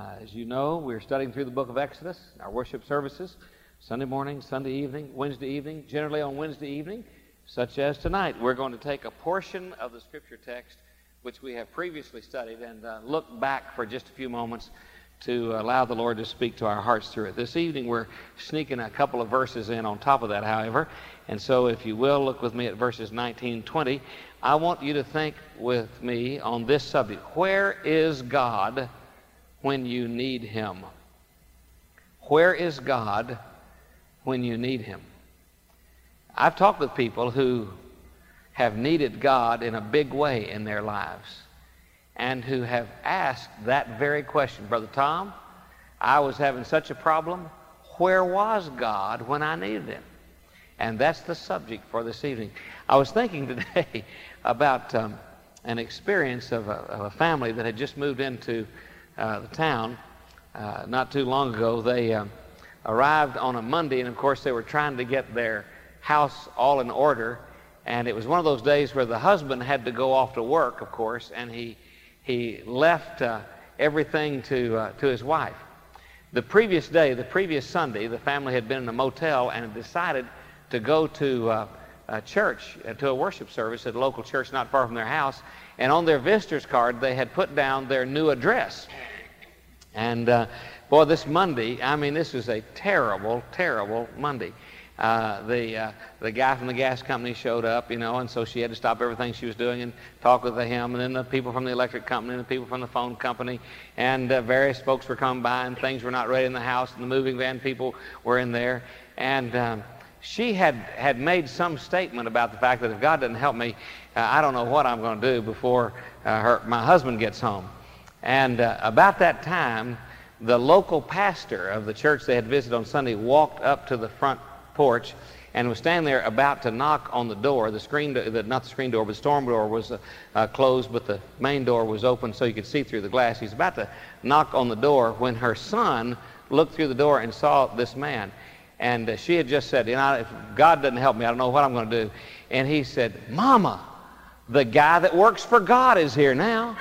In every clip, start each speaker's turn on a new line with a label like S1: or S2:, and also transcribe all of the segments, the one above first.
S1: Uh, as you know, we're studying through the book of Exodus, our worship services, Sunday morning, Sunday evening, Wednesday evening, generally on Wednesday evening, such as tonight. We're going to take a portion of the scripture text which we have previously studied and uh, look back for just a few moments to allow the Lord to speak to our hearts through it. This evening we're sneaking a couple of verses in on top of that, however. And so if you will, look with me at verses 19 20. I want you to think with me on this subject. Where is God when you need Him? Where is God when you need Him? I've talked with people who have needed God in a big way in their lives and who have asked that very question. Brother Tom, I was having such a problem. Where was God when I needed Him? And that's the subject for this evening. I was thinking today about um, an experience of a, of a, family that had just moved into the town uh, not too long ago. They um, arrived on a Monday, and of course, they were trying to get their house all in order. And it was one of those days where the husband had to go off to work, of course, and he, he left uh, everything to, uh, to his wife. The previous day, the previous Sunday, the family had been in a motel and had decided to go to uh, a church, uh, to a worship service at a local church not far from their house. And on their visitor's card, they had put down their new address. And uh, boy, this Monday, I mean, this was a terrible, terrible Monday. Uh, the uh, the guy from the gas company showed up, you know, and so she had to stop everything she was doing and talk with him, and then the people from the electric company, and the people from the phone company, and uh, various folks were coming by, and things were not ready in the house, and the moving van people were in there, and um, she had, had made some statement about the fact that if God doesn't help me, uh, I don't know what I'm going to do before uh, her, my husband gets home. And uh, about that time, the local pastor of the church they had visited on Sunday walked up to the front porch and was standing there about to knock on the door. The screen, the, not the screen door, but the storm door was uh, uh, closed, but the main door was open so you could see through the glass. He's about to knock on the door when her son looked through the door and saw this man. And uh, she had just said, you know, if God doesn't help me, I don't know what I'm going to do. And he said, Mama, the guy that works for God is here now.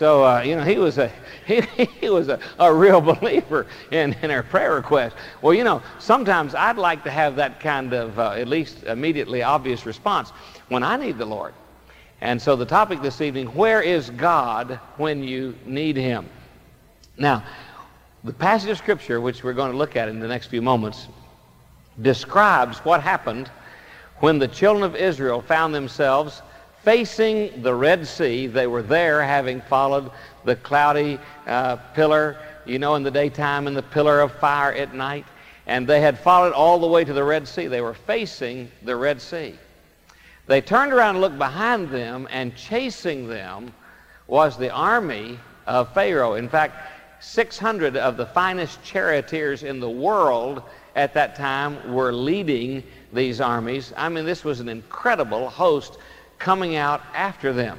S1: So, uh, you know, he was a, he, he was a, a real believer in, in her prayer request. Well, you know, sometimes I'd like to have that kind of uh, at least immediately obvious response when I need the Lord. And so the topic this evening, where is God when you need him? Now, the passage of Scripture, which we're going to look at in the next few moments, describes what happened when the children of Israel found themselves facing the Red Sea. They were there having followed the cloudy uh, pillar, you know, in the daytime and the pillar of fire at night. And they had followed all the way to the Red Sea. They were facing the Red Sea. They turned around and looked behind them, and chasing them was the army of Pharaoh. In fact, 600 of the finest charioteers in the world at that time were leading these armies. I mean, this was an incredible host coming out after them.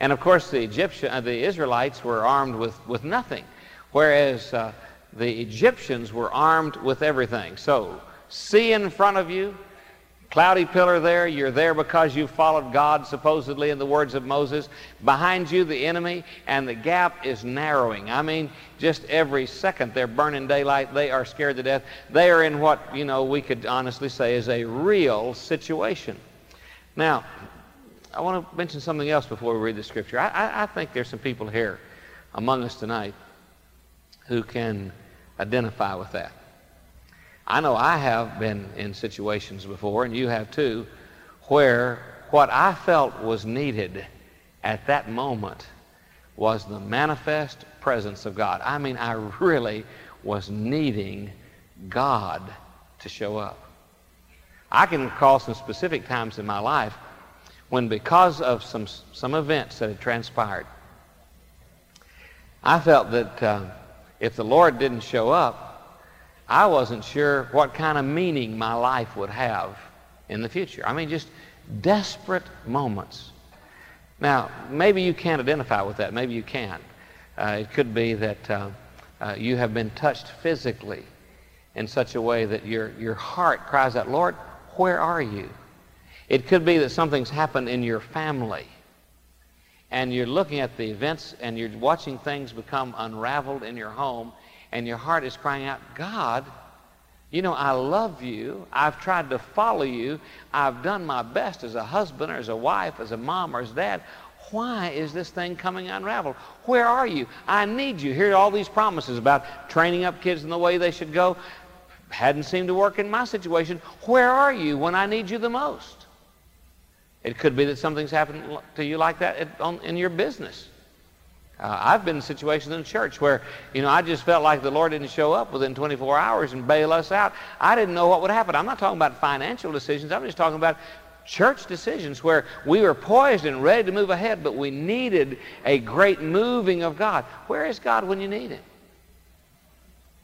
S1: And of course, the Egyptian, uh, the Israelites were armed with, with nothing, whereas uh, the Egyptians were armed with everything. So, sea in front of you, Cloudy pillar there, you're there because you followed God, supposedly in the words of Moses. Behind you, the enemy, and the gap is narrowing. I mean, just every second they're burning daylight. They are scared to death. They are in what, you know, we could honestly say is a real situation. Now, I want to mention something else before we read the scripture. I, I, I think there's some people here among us tonight who can identify with that. I know I have been in situations before, and you have too, where what I felt was needed at that moment was the manifest presence of God. I mean, I really was needing God to show up. I can recall some specific times in my life when, because of some, some events that had transpired, I felt that uh, if the Lord didn't show up, I wasn't sure what kind of meaning my life would have in the future. I mean, just desperate moments. Now, maybe you can't identify with that. Maybe you can. Uh, it could be that uh, uh, you have been touched physically in such a way that your, your heart cries out, Lord, where are you? It could be that something's happened in your family. and you're looking at the events and you're watching things become unraveled in your home, and your heart is crying out, God, you know, I love you. I've tried to follow you. I've done my best as a husband or as a wife, as a mom or as dad. Why is this thing coming unraveled? Where are you? I need you. Here are all these promises about training up kids in the way they should go. Hadn't seemed to work in my situation. Where are you when I need you the most? It could be that something's happened to you like that in your business. Uh, I've been in situations in church where, you know, I just felt like the Lord didn't show up within 24 hours and bail us out. I didn't know what would happen. I'm not talking about financial decisions. I'm just talking about church decisions where we were poised and ready to move ahead, but we needed a great moving of God. Where is God when you need Him?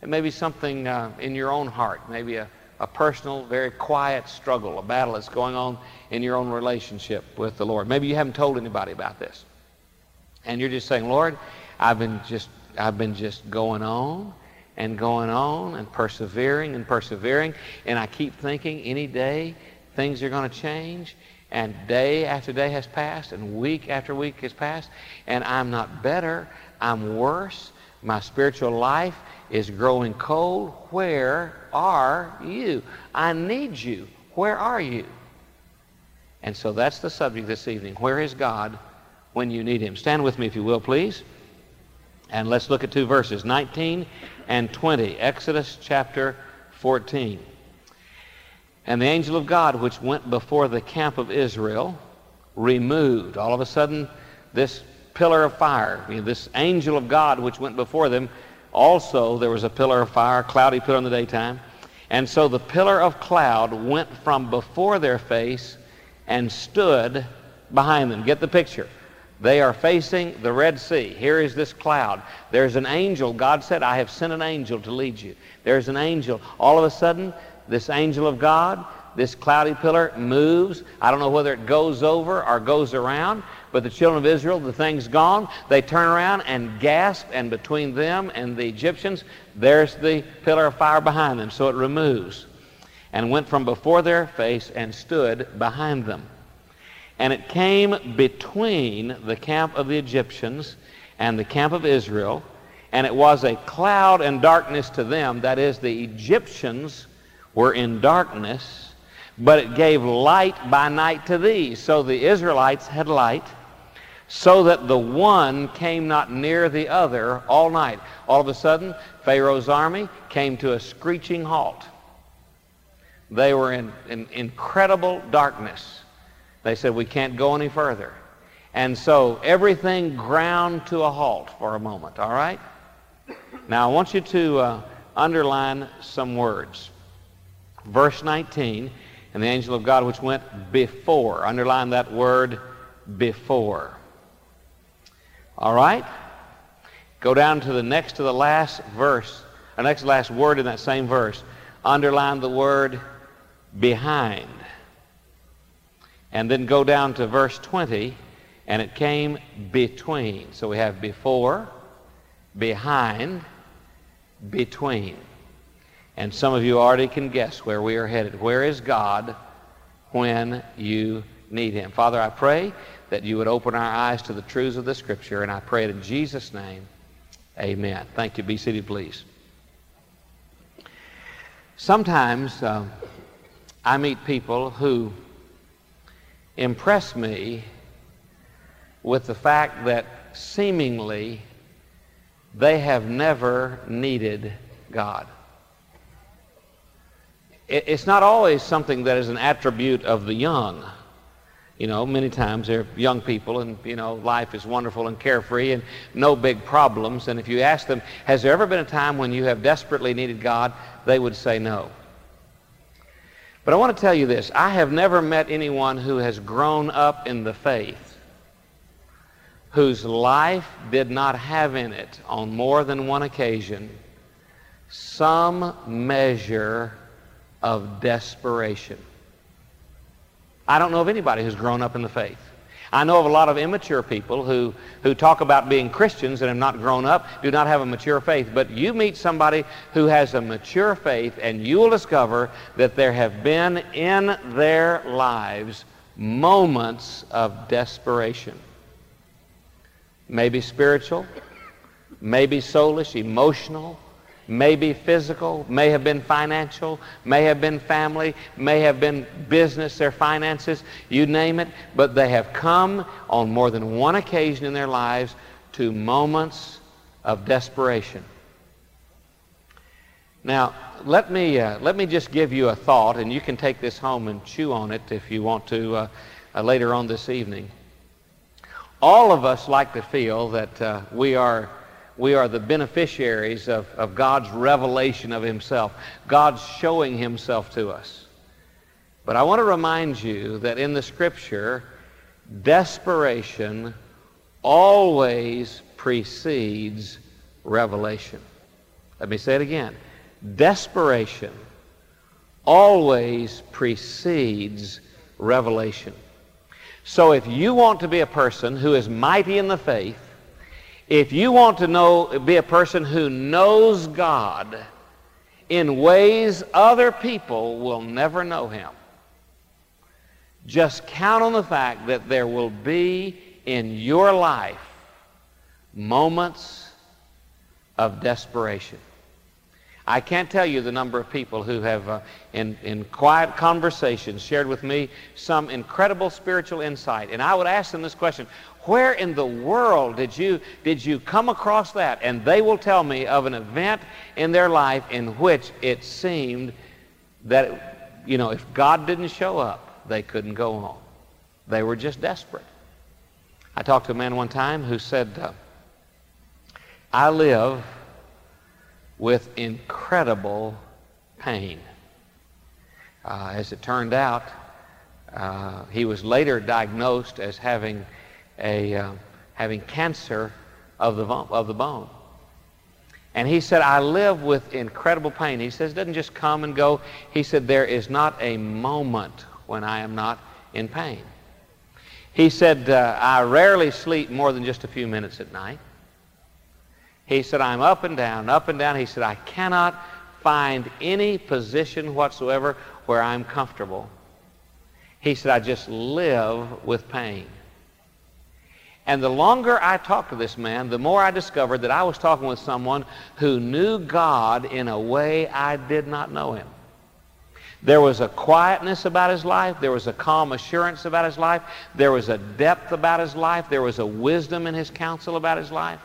S1: It may be something uh, in your own heart, maybe a, a personal, very quiet struggle, a battle that's going on in your own relationship with the Lord. Maybe you haven't told anybody about this. And you're just saying, Lord, I've been just I've been just going on and going on and persevering and persevering, and I keep thinking any day things are going to change, and day after day has passed, and week after week has passed, and I'm not better, I'm worse. My spiritual life is growing cold. Where are you? I need you. Where are you? And so that's the subject this evening. Where is God? when you need him. Stand with me, if you will, please. And let's look at two verses 19 and 20. Exodus chapter 14. And the angel of God, which went before the camp of Israel, removed. All of a sudden, this pillar of fire, this angel of God, which went before them, also there was a pillar of fire, cloudy pillar in the daytime. And so the pillar of cloud went from before their face and stood behind them. Get the picture. They are facing the Red Sea. Here is this cloud. There's an angel. God said, I have sent an angel to lead you. There's an angel. All of a sudden, this angel of God, this cloudy pillar moves. I don't know whether it goes over or goes around, but the children of Israel, the thing's gone. They turn around and gasp, and between them and the Egyptians, there's the pillar of fire behind them. So it removes and went from before their face and stood behind them. And it came between the camp of the Egyptians and the camp of Israel, and it was a cloud and darkness to them. That is, the Egyptians were in darkness, but it gave light by night to these. So the Israelites had light, so that the one came not near the other all night. All of a sudden, Pharaoh's army came to a screeching halt. They were in, in incredible darkness. They said, we can't go any further. And so everything ground to a halt for a moment, all right? Now I want you to uh, underline some words. Verse 19, and the angel of God which went before. Underline that word before. All right? Go down to the next to the last verse, the next last word in that same verse. Underline the word behind. And then go down to verse 20, and it came between. So we have before, behind, between. And some of you already can guess where we are headed. Where is God when you need him? Father, I pray that you would open our eyes to the truths of the Scripture, and I pray it in Jesus' name. Amen. Thank you. Be seated, please. Sometimes uh, I meet people who impress me with the fact that seemingly they have never needed God. It's not always something that is an attribute of the young. You know, many times they're young people and, you know, life is wonderful and carefree and no big problems. And if you ask them, has there ever been a time when you have desperately needed God? They would say no. But I want to tell you this. I have never met anyone who has grown up in the faith whose life did not have in it, on more than one occasion, some measure of desperation. I don't know of anybody who's grown up in the faith. I know of a lot of immature people who, who talk about being Christians and have not grown up, do not have a mature faith. But you meet somebody who has a mature faith, and you will discover that there have been in their lives moments of desperation. maybe spiritual, maybe soulish, emotional, may be physical, may have been financial, may have been family, may have been business, their finances, you name it, but they have come on more than one occasion in their lives to moments of desperation. Now, let me, uh, let me just give you a thought, and you can take this home and chew on it if you want to uh, uh, later on this evening. All of us like to feel that uh, we are we are the beneficiaries of, of God's revelation of himself, God's showing himself to us. But I want to remind you that in the scripture, desperation always precedes revelation. Let me say it again. Desperation always precedes revelation. So if you want to be a person who is mighty in the faith, if you want to know, be a person who knows God in ways other people will never know him, just count on the fact that there will be in your life moments of desperation. I can't tell you the number of people who have, uh, in, in quiet conversations, shared with me some incredible spiritual insight. And I would ask them this question where in the world did you, did you come across that? And they will tell me of an event in their life in which it seemed that, you know, if God didn't show up, they couldn't go on. They were just desperate. I talked to a man one time who said, uh, I live with incredible pain. Uh, as it turned out, uh, he was later diagnosed as having a, uh, having cancer of the, of the bone. And he said, I live with incredible pain. He says, it doesn't just come and go. He said, there is not a moment when I am not in pain. He said, uh, I rarely sleep more than just a few minutes at night. He said, I'm up and down, up and down. He said, I cannot find any position whatsoever where I'm comfortable. He said, I just live with pain. And the longer I talked to this man, the more I discovered that I was talking with someone who knew God in a way I did not know him. There was a quietness about his life. There was a calm assurance about his life. There was a depth about his life. There was a wisdom in his counsel about his life.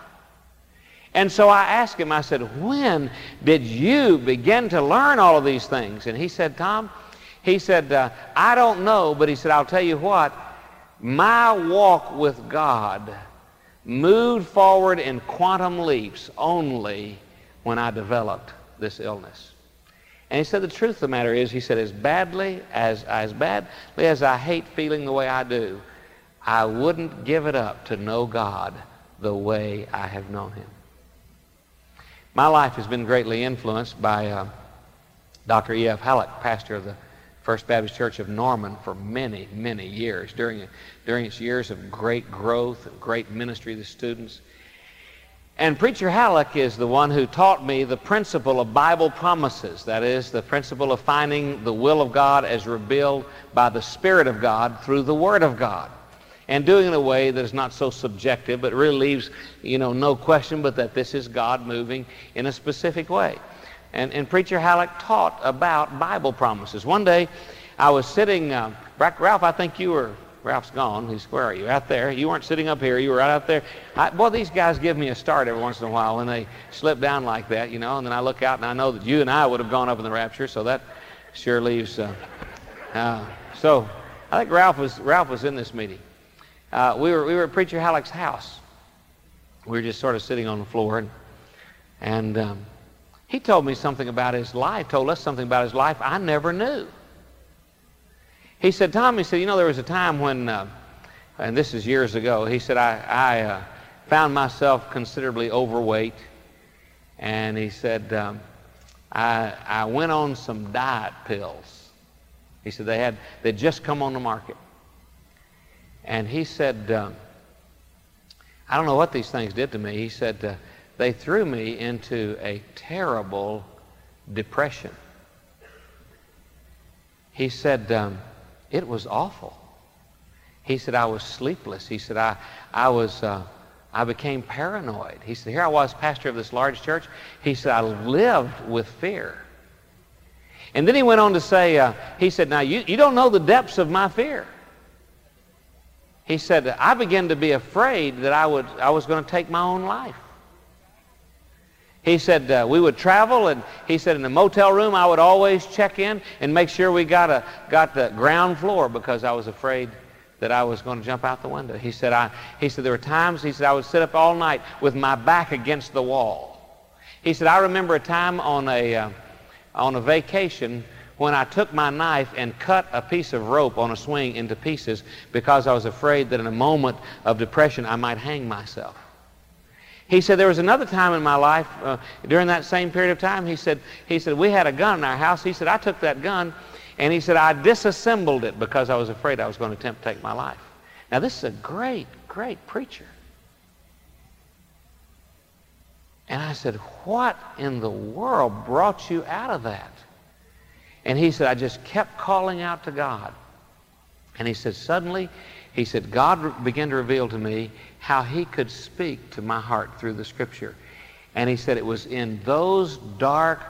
S1: And so I asked him, I said, when did you begin to learn all of these things? And he said, Tom, he said, uh, I don't know, but he said, I'll tell you what, my walk with God moved forward in quantum leaps only when I developed this illness. And he said the truth of the matter is, he said, as badly as as badly as I hate feeling the way I do, I wouldn't give it up to know God the way I have known him. My life has been greatly influenced by uh, Dr. E.F. Hallock, pastor of the First Baptist Church of Norman for many, many years, during, during its years of great growth and great ministry to the students. And Preacher Hallock is the one who taught me the principle of Bible promises. That is, the principle of finding the will of God as revealed by the Spirit of God through the Word of God. And doing it in a way that is not so subjective, but really leaves, you know, no question but that this is God moving in a specific way. And, and Preacher Hallock taught about Bible promises. One day, I was sitting, uh, Ralph, I think you were, Ralph's gone. He's, where are you? Out there. You weren't sitting up here. You were right out there. I, boy, these guys give me a start every once in a while when they slip down like that, you know, and then I look out and I know that you and I would have gone up in the rapture, so that sure leaves. Uh, uh, so I think Ralph was, Ralph was in this meeting. Uh, we, were, we were at Preacher Hallock's house. We were just sort of sitting on the floor, and, and um, he told me something about his life, told us something about his life I never knew. He said, Tom, he said, you know, there was a time when, uh, and this is years ago, he said, I, I uh, found myself considerably overweight. And he said, um, I, I went on some diet pills. He said they had, they'd just come on the market. And he said, um, I don't know what these things did to me. He said, uh, they threw me into a terrible depression. He said, um, it was awful. He said, I was sleepless. He said, I, I was uh, I became paranoid. He said, here I was, pastor of this large church. He said, I lived with fear. And then he went on to say, uh, he said, now you, you don't know the depths of my fear. He said, I began to be afraid that I, would, I was going to take my own life. He said uh, we would travel, and he said in the motel room I would always check in and make sure we got, a, got the ground floor because I was afraid that I was going to jump out the window. He said, I, he said there were times, he said, I would sit up all night with my back against the wall. He said, I remember a time on a, uh, on a vacation when I took my knife and cut a piece of rope on a swing into pieces because I was afraid that in a moment of depression I might hang myself. He said there was another time in my life uh, during that same period of time. He said he said we had a gun in our house. He said I took that gun and he said I disassembled it because I was afraid I was going to attempt to take my life. Now this is a great great preacher. And I said, What in the world brought you out of that? And he said, I just kept calling out to God. And he said, Suddenly, he said, God began to reveal to me how he could speak to my heart through the scripture. And he said, It was in those dark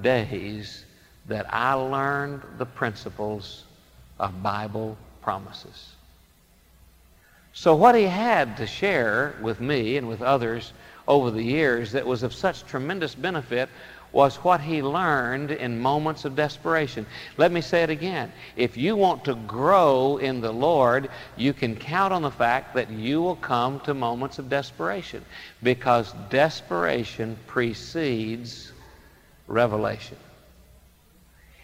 S1: days that I learned the principles of Bible promises. So, what he had to share with me and with others over the years that was of such tremendous benefit was what he learned in moments of desperation. Let me say it again. If you want to grow in the Lord, you can count on the fact that you will come to moments of desperation because desperation precedes revelation.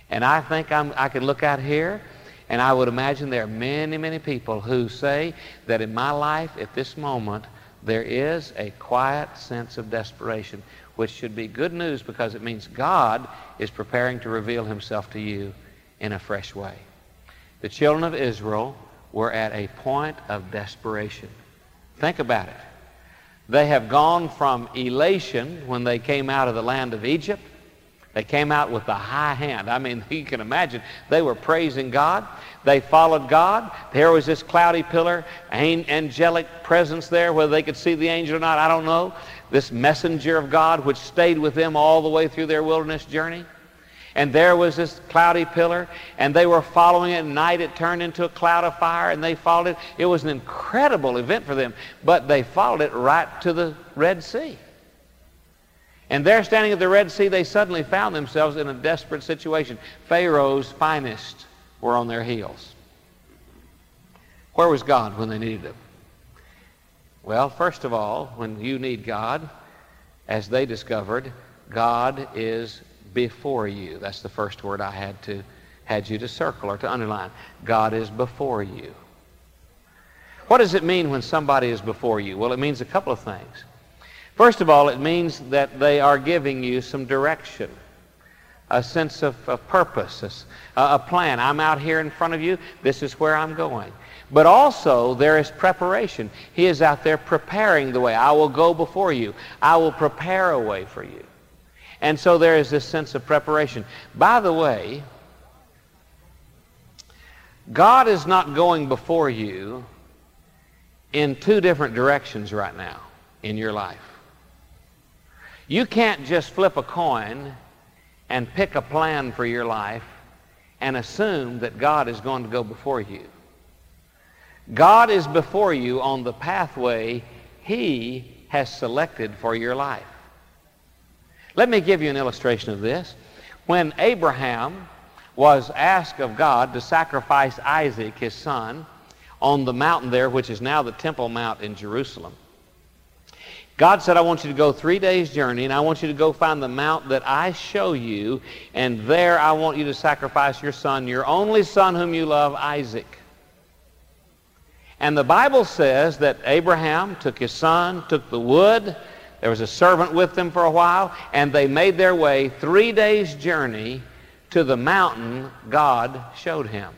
S1: And I think I'm, I look out here and I would imagine there are many, many people who say that in my life at this moment there is a quiet sense of desperation, which should be good news because it means God is preparing to reveal himself to you in a fresh way. The children of Israel were at a point of desperation. Think about it. They have gone from elation when they came out of the land of Egypt they came out with a high hand. I mean, you can imagine they were praising God. They followed God. There was this cloudy pillar, angelic presence there, whether they could see the angel or not, I don't know. This messenger of God which stayed with them all the way through their wilderness journey. And there was this cloudy pillar, and they were following it. At night it turned into a cloud of fire, and they followed it. It was an incredible event for them, but they followed it right to the Red Sea. And there, standing at the Red Sea, they suddenly found themselves in a desperate situation. Pharaoh's finest were on their heels. Where was God when they needed him? Well, first of all, when you need God, as they discovered, God is before you. That's the first word I had to had you to circle or to underline. God is before you. What does it mean when somebody is before you? Well, it means a couple of things. First of all, it means that they are giving you some direction, a sense of, of purpose, a, a plan. I'm out here in front of you. This is where I'm going. But also, there is preparation. He is out there preparing the way. I will go before you. I will prepare a way for you. And so there is this sense of preparation. By the way, God is not going before you in two different directions right now in your life. You can't just flip a coin and pick a plan for your life and assume that God is going to go before you. God is before you on the pathway he has selected for your life. Let me give you an illustration of this. When Abraham was asked of God to sacrifice Isaac, his son, on the mountain there, which is now the Temple Mount in Jerusalem, God said, I want you to go three days' journey, and I want you to go find the mount that I show you, and there I want you to sacrifice your son, your only son whom you love, Isaac. And the Bible says that Abraham took his son, took the wood, there was a servant with them for a while, and they made their way three days' journey to the mountain God showed him.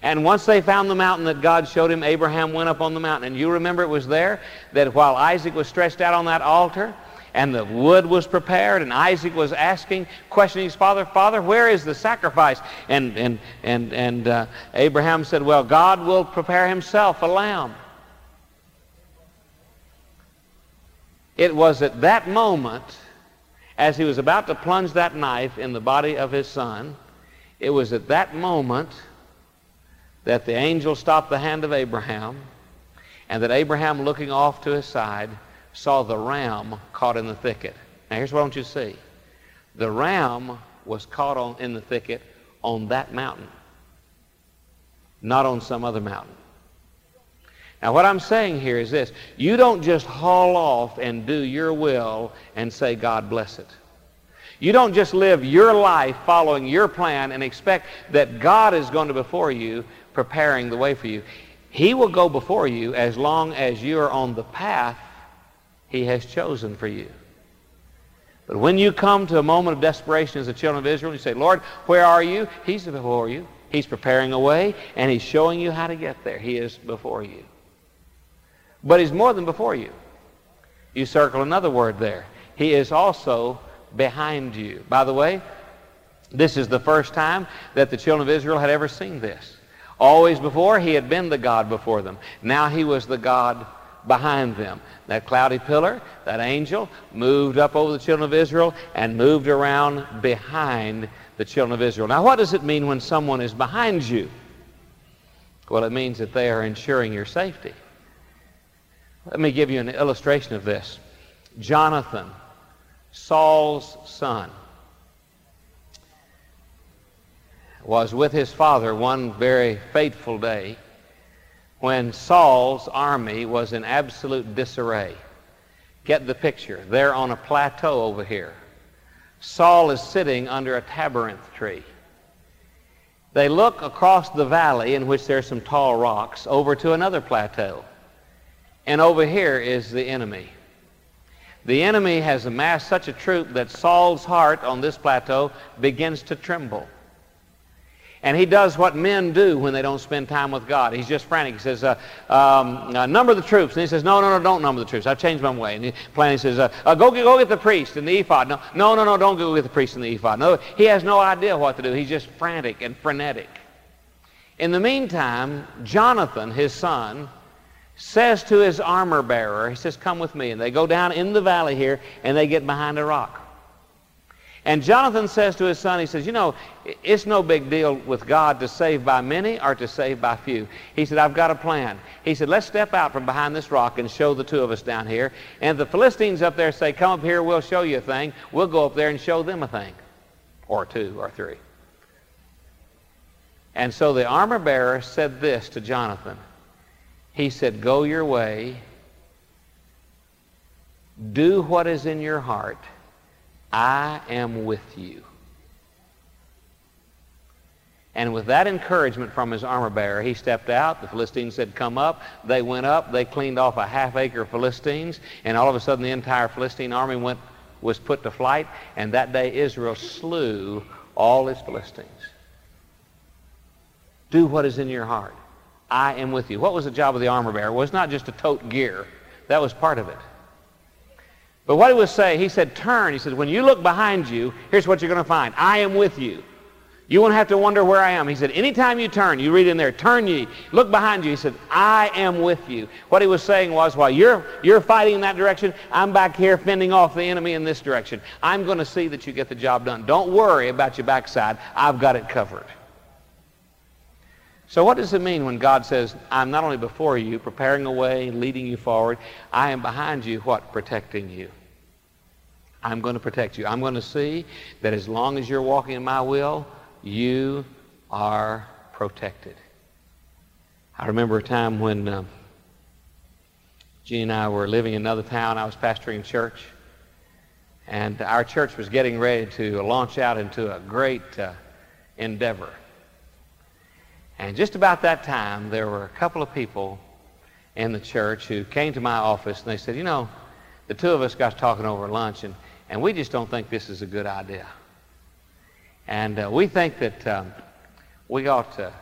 S1: And once they found the mountain that God showed him, Abraham went up on the mountain. And you remember it was there that while Isaac was stretched out on that altar, and the wood was prepared, and Isaac was asking, questioning his father, Father, where is the sacrifice? And, and, and, and uh, Abraham said, Well, God will prepare himself a lamb. It was at that moment, as he was about to plunge that knife in the body of his son, it was at that moment that the angel stopped the hand of Abraham, and that Abraham, looking off to his side, saw the ram caught in the thicket. Now, here's what I want you to see. The ram was caught on, in the thicket on that mountain, not on some other mountain. Now, what I'm saying here is this. You don't just haul off and do your will and say, God bless it. You don't just live your life following your plan and expect that God is going to before you preparing the way for you. He will go before you as long as you are on the path he has chosen for you. But when you come to a moment of desperation as the children of Israel, you say, Lord, where are you? He's before you. He's preparing a way, and he's showing you how to get there. He is before you. But he's more than before you. You circle another word there. He is also behind you. By the way, this is the first time that the children of Israel had ever seen this. Always before, he had been the God before them. Now he was the God behind them. That cloudy pillar, that angel, moved up over the children of Israel and moved around behind the children of Israel. Now, what does it mean when someone is behind you? Well, it means that they are ensuring your safety. Let me give you an illustration of this. Jonathan, Saul's son, was with his father one very fateful day when Saul's army was in absolute disarray. Get the picture. They're on a plateau over here. Saul is sitting under a tabernacle tree. They look across the valley in which there are some tall rocks over to another plateau. And over here is the enemy. The enemy has amassed such a troop that Saul's heart on this plateau begins to tremble. And he does what men do when they don't spend time with God. He's just frantic. He says, uh, um, uh, number the troops. And he says, no, no, no, don't number the troops. I've changed my way. And he, plan, says, uh, uh, go, get, go get the priest and the ephod. No, no, no, no, don't go get the priest and the ephod. No, he has no idea what to do. He's just frantic and frenetic. In the meantime, Jonathan, his son, says to his armor bearer, he says, come with me. And they go down in the valley here, and they get behind a rock. And Jonathan says to his son, he says, you know, it's no big deal with God to save by many or to save by few. He said, I've got a plan. He said, let's step out from behind this rock and show the two of us down here. And the Philistines up there say, come up here, we'll show you a thing. We'll go up there and show them a thing. Or two or three. And so the armor bearer said this to Jonathan. He said, go your way. Do what is in your heart I am with you. And with that encouragement from his armor bearer, he stepped out. The Philistines said, come up. They went up. They cleaned off a half acre of Philistines. And all of a sudden, the entire Philistine army went, was put to flight. And that day, Israel slew all his Philistines. Do what is in your heart. I am with you. What was the job of the armor bearer? It was not just to tote gear. That was part of it. But what he was saying, he said, turn. He said, when you look behind you, here's what you're going to find. I am with you. You won't have to wonder where I am. He said, anytime you turn, you read in there, turn ye, look behind you. He said, I am with you. What he was saying was, while you're, you're fighting in that direction, I'm back here fending off the enemy in this direction. I'm going to see that you get the job done. Don't worry about your backside. I've got it covered. So what does it mean when God says, I'm not only before you, preparing a way, leading you forward, I am behind you, what? Protecting you. I'm going to protect you. I'm going to see that as long as you're walking in my will, you are protected. I remember a time when uh, Jean and I were living in another town. I was pastoring church. And our church was getting ready to launch out into a great uh, endeavor. And just about that time, there were a couple of people in the church who came to my office and they said, you know, the two of us got talking over lunch and, and we just don't think this is a good idea. And uh, we think that um, we ought to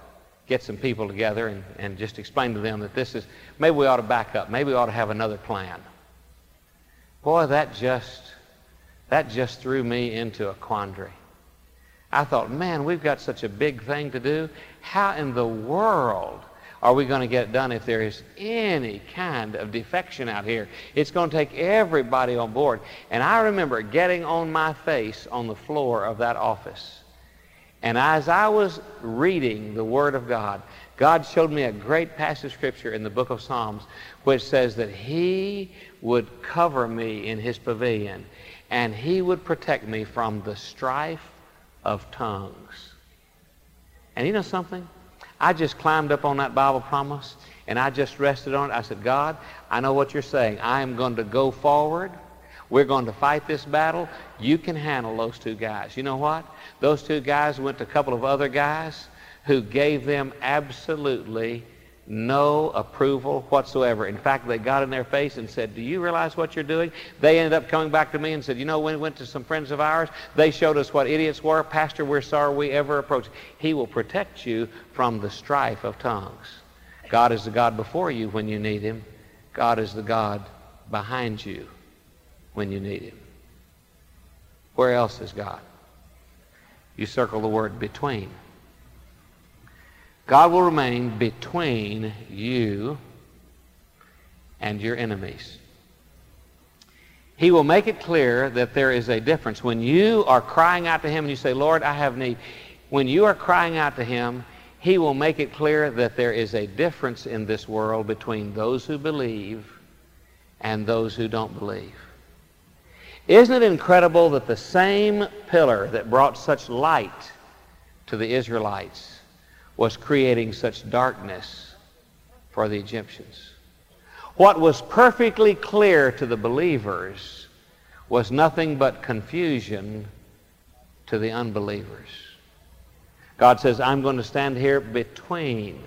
S1: get some people together and, and just explain to them that this is, maybe we ought to back up. Maybe we ought to have another plan. Boy, that just, that just threw me into a quandary. I thought, man, we've got such a big thing to do. How in the world are we going to get it done if there is any kind of defection out here? It's going to take everybody on board. And I remember getting on my face on the floor of that office. And as I was reading the Word of God, God showed me a great passage of Scripture in the book of Psalms which says that He would cover me in His pavilion and He would protect me from the strife of tongues. And you know something? I just climbed up on that Bible promise and I just rested on it. I said, God, I know what you're saying. I am going to go forward. We're going to fight this battle. You can handle those two guys. You know what? Those two guys went to a couple of other guys who gave them absolutely no approval whatsoever. In fact, they got in their face and said, do you realize what you're doing? They ended up coming back to me and said, you know, when we went to some friends of ours, they showed us what idiots were. Pastor, we're sorry we ever approached. He will protect you from the strife of tongues. God is the God before you when you need him. God is the God behind you when you need him. Where else is God? You circle the word between. God will remain between you and your enemies. He will make it clear that there is a difference. When you are crying out to him and you say, Lord, I have need, when you are crying out to him, he will make it clear that there is a difference in this world between those who believe and those who don't believe. Isn't it incredible that the same pillar that brought such light to the Israelites was creating such darkness for the Egyptians. What was perfectly clear to the believers was nothing but confusion to the unbelievers. God says, I'm going to stand here between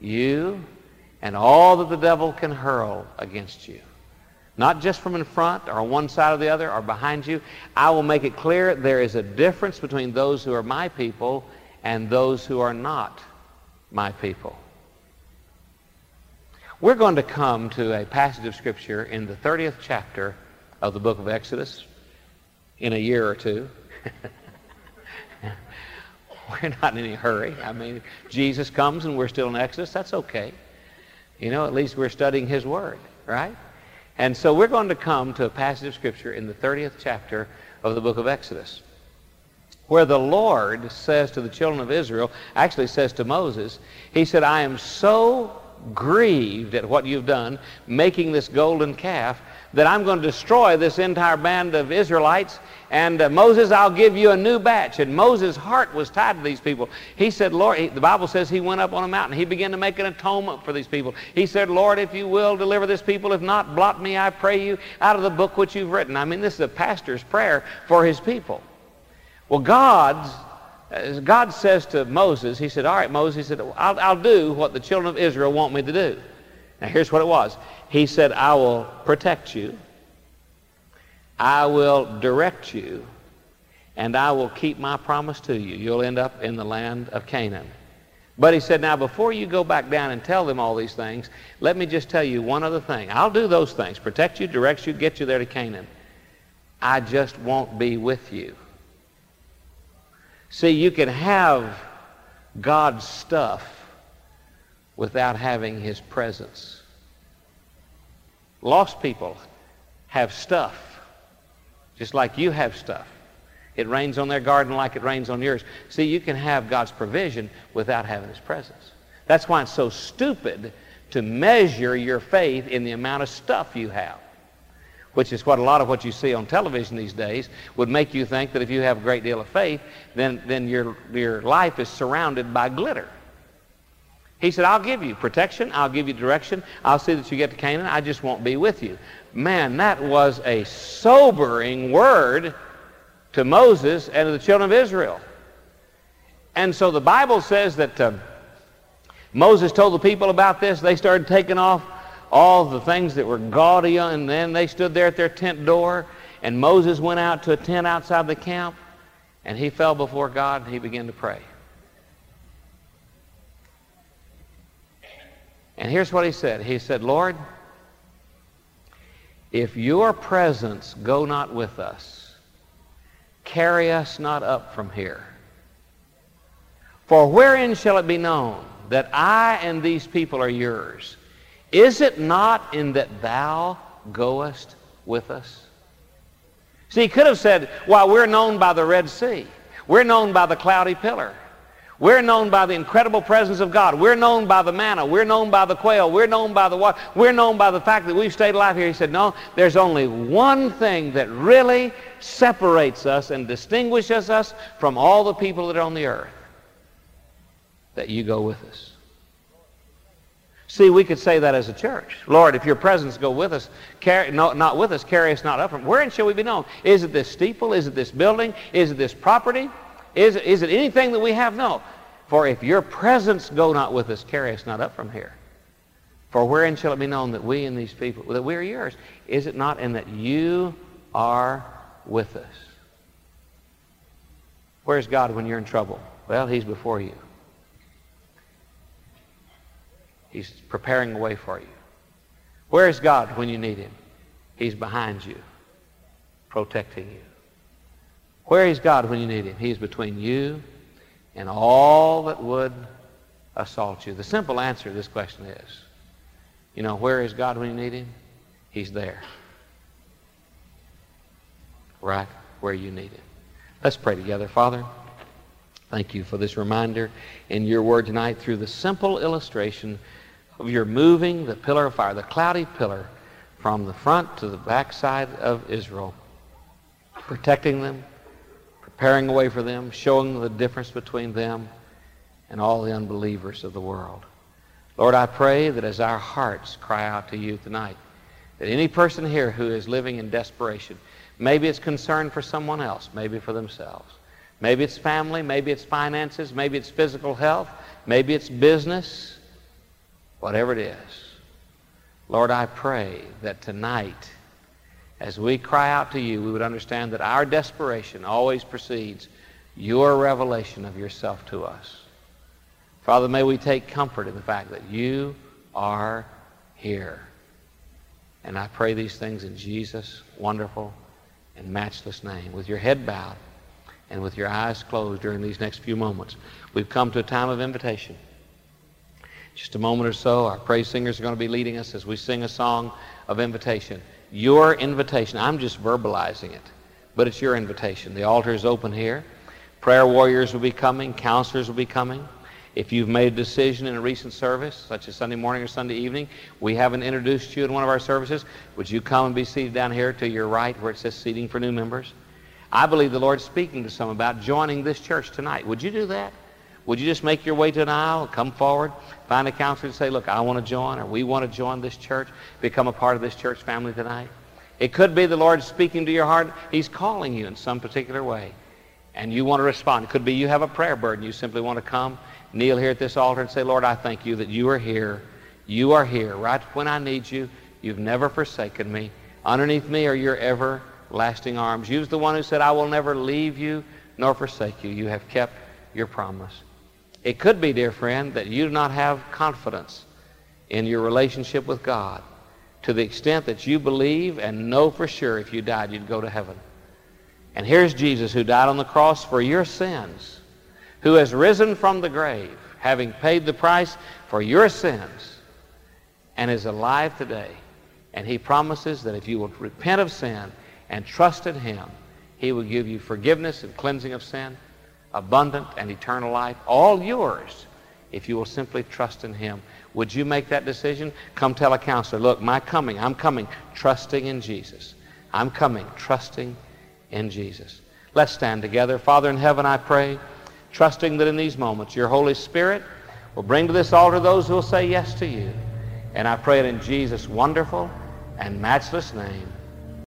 S1: you and all that the devil can hurl against you. Not just from in front or on one side or the other or behind you. I will make it clear there is a difference between those who are my people and those who are not my people. We're going to come to a passage of Scripture in the 30th chapter of the book of Exodus in a year or two. we're not in any hurry. I mean, Jesus comes and we're still in Exodus. That's okay. You know, at least we're studying His Word, right? And so we're going to come to a passage of Scripture in the 30th chapter of the book of Exodus where the Lord says to the children of Israel, actually says to Moses, he said, I am so grieved at what you've done, making this golden calf, that I'm going to destroy this entire band of Israelites. And uh, Moses, I'll give you a new batch. And Moses' heart was tied to these people. He said, Lord, he, the Bible says he went up on a mountain. He began to make an atonement for these people. He said, Lord, if you will deliver this people, if not, blot me, I pray you, out of the book which you've written. I mean, this is a pastor's prayer for his people. Well, God, God says to Moses, he said, all right, Moses, he said, I'll, I'll do what the children of Israel want me to do. Now, here's what it was. He said, I will protect you. I will direct you. And I will keep my promise to you. You'll end up in the land of Canaan. But he said, now before you go back down and tell them all these things, let me just tell you one other thing. I'll do those things. Protect you, direct you, get you there to Canaan. I just won't be with you. See, you can have God's stuff without having his presence. Lost people have stuff, just like you have stuff. It rains on their garden like it rains on yours. See, you can have God's provision without having his presence. That's why it's so stupid to measure your faith in the amount of stuff you have which is what a lot of what you see on television these days, would make you think that if you have a great deal of faith, then, then your, your life is surrounded by glitter. He said, I'll give you protection. I'll give you direction. I'll see that you get to Canaan. I just won't be with you. Man, that was a sobering word to Moses and to the children of Israel. And so the Bible says that uh, Moses told the people about this. They started taking off all the things that were gaudy, and then they stood there at their tent door, and Moses went out to a tent outside the camp, and he fell before God, and he began to pray. And here's what he said. He said, Lord, if your presence go not with us, carry us not up from here. For wherein shall it be known that I and these people are yours? Is it not in that thou goest with us? See, he could have said, Well, we're known by the Red Sea. We're known by the cloudy pillar. We're known by the incredible presence of God. We're known by the manna. We're known by the quail. We're known by the water. We're known by the fact that we've stayed alive here. He said, no, there's only one thing that really separates us and distinguishes us from all the people that are on the earth. That you go with us. See, we could say that as a church. Lord, if your presence go with us, carry, no, not with us, carry us not up from. Wherein shall we be known? Is it this steeple? Is it this building? Is it this property? Is, is it anything that we have? No. For if your presence go not with us, carry us not up from here. For wherein shall it be known that we and these people, that we are yours? Is it not in that you are with us? Where's God when you're in trouble? Well, he's before you. He's preparing a way for you. Where is God when you need him? He's behind you, protecting you. Where is God when you need him? He's between you and all that would assault you. The simple answer to this question is, you know, where is God when you need him? He's there. Right where you need him. Let's pray together. Father, thank you for this reminder in your word tonight through the simple illustration of your moving the pillar of fire, the cloudy pillar, from the front to the backside of Israel, protecting them, preparing a way for them, showing the difference between them and all the unbelievers of the world. Lord, I pray that as our hearts cry out to you tonight, that any person here who is living in desperation, maybe it's concern for someone else, maybe for themselves, maybe it's family, maybe it's finances, maybe it's physical health, maybe it's business, whatever it is. Lord, I pray that tonight, as we cry out to you, we would understand that our desperation always precedes your revelation of yourself to us. Father, may we take comfort in the fact that you are here. And I pray these things in Jesus' wonderful and matchless name. With your head bowed and with your eyes closed during these next few moments, we've come to a time of invitation. Just a moment or so, our praise singers are going to be leading us as we sing a song of invitation. Your invitation. I'm just verbalizing it, but it's your invitation. The altar is open here. Prayer warriors will be coming. Counselors will be coming. If you've made a decision in a recent service, such as Sunday morning or Sunday evening, we haven't introduced you in one of our services, would you come and be seated down here to your right where it says seating for new members? I believe the Lord's speaking to some about joining this church tonight. Would you do that? Would you just make your way to an aisle, come forward, find a counselor and say, look, I want to join, or we want to join this church, become a part of this church family tonight? It could be the Lord speaking to your heart. He's calling you in some particular way, and you want to respond. It could be you have a prayer burden. You simply want to come, kneel here at this altar and say, Lord, I thank you that you are here. You are here right when I need you. You've never forsaken me. Underneath me are your everlasting arms. You're the one who said, I will never leave you nor forsake you. You have kept your promise. It could be, dear friend, that you do not have confidence in your relationship with God to the extent that you believe and know for sure if you died you'd go to heaven. And here's Jesus who died on the cross for your sins, who has risen from the grave, having paid the price for your sins, and is alive today. And he promises that if you will repent of sin and trust in him, he will give you forgiveness and cleansing of sin abundant and eternal life, all yours, if you will simply trust in him. Would you make that decision? Come tell a counselor, look, my coming, I'm coming trusting in Jesus. I'm coming trusting in Jesus. Let's stand together. Father in heaven, I pray, trusting that in these moments your Holy Spirit will bring to this altar those who will say yes to you. And I pray it in Jesus' wonderful and matchless name.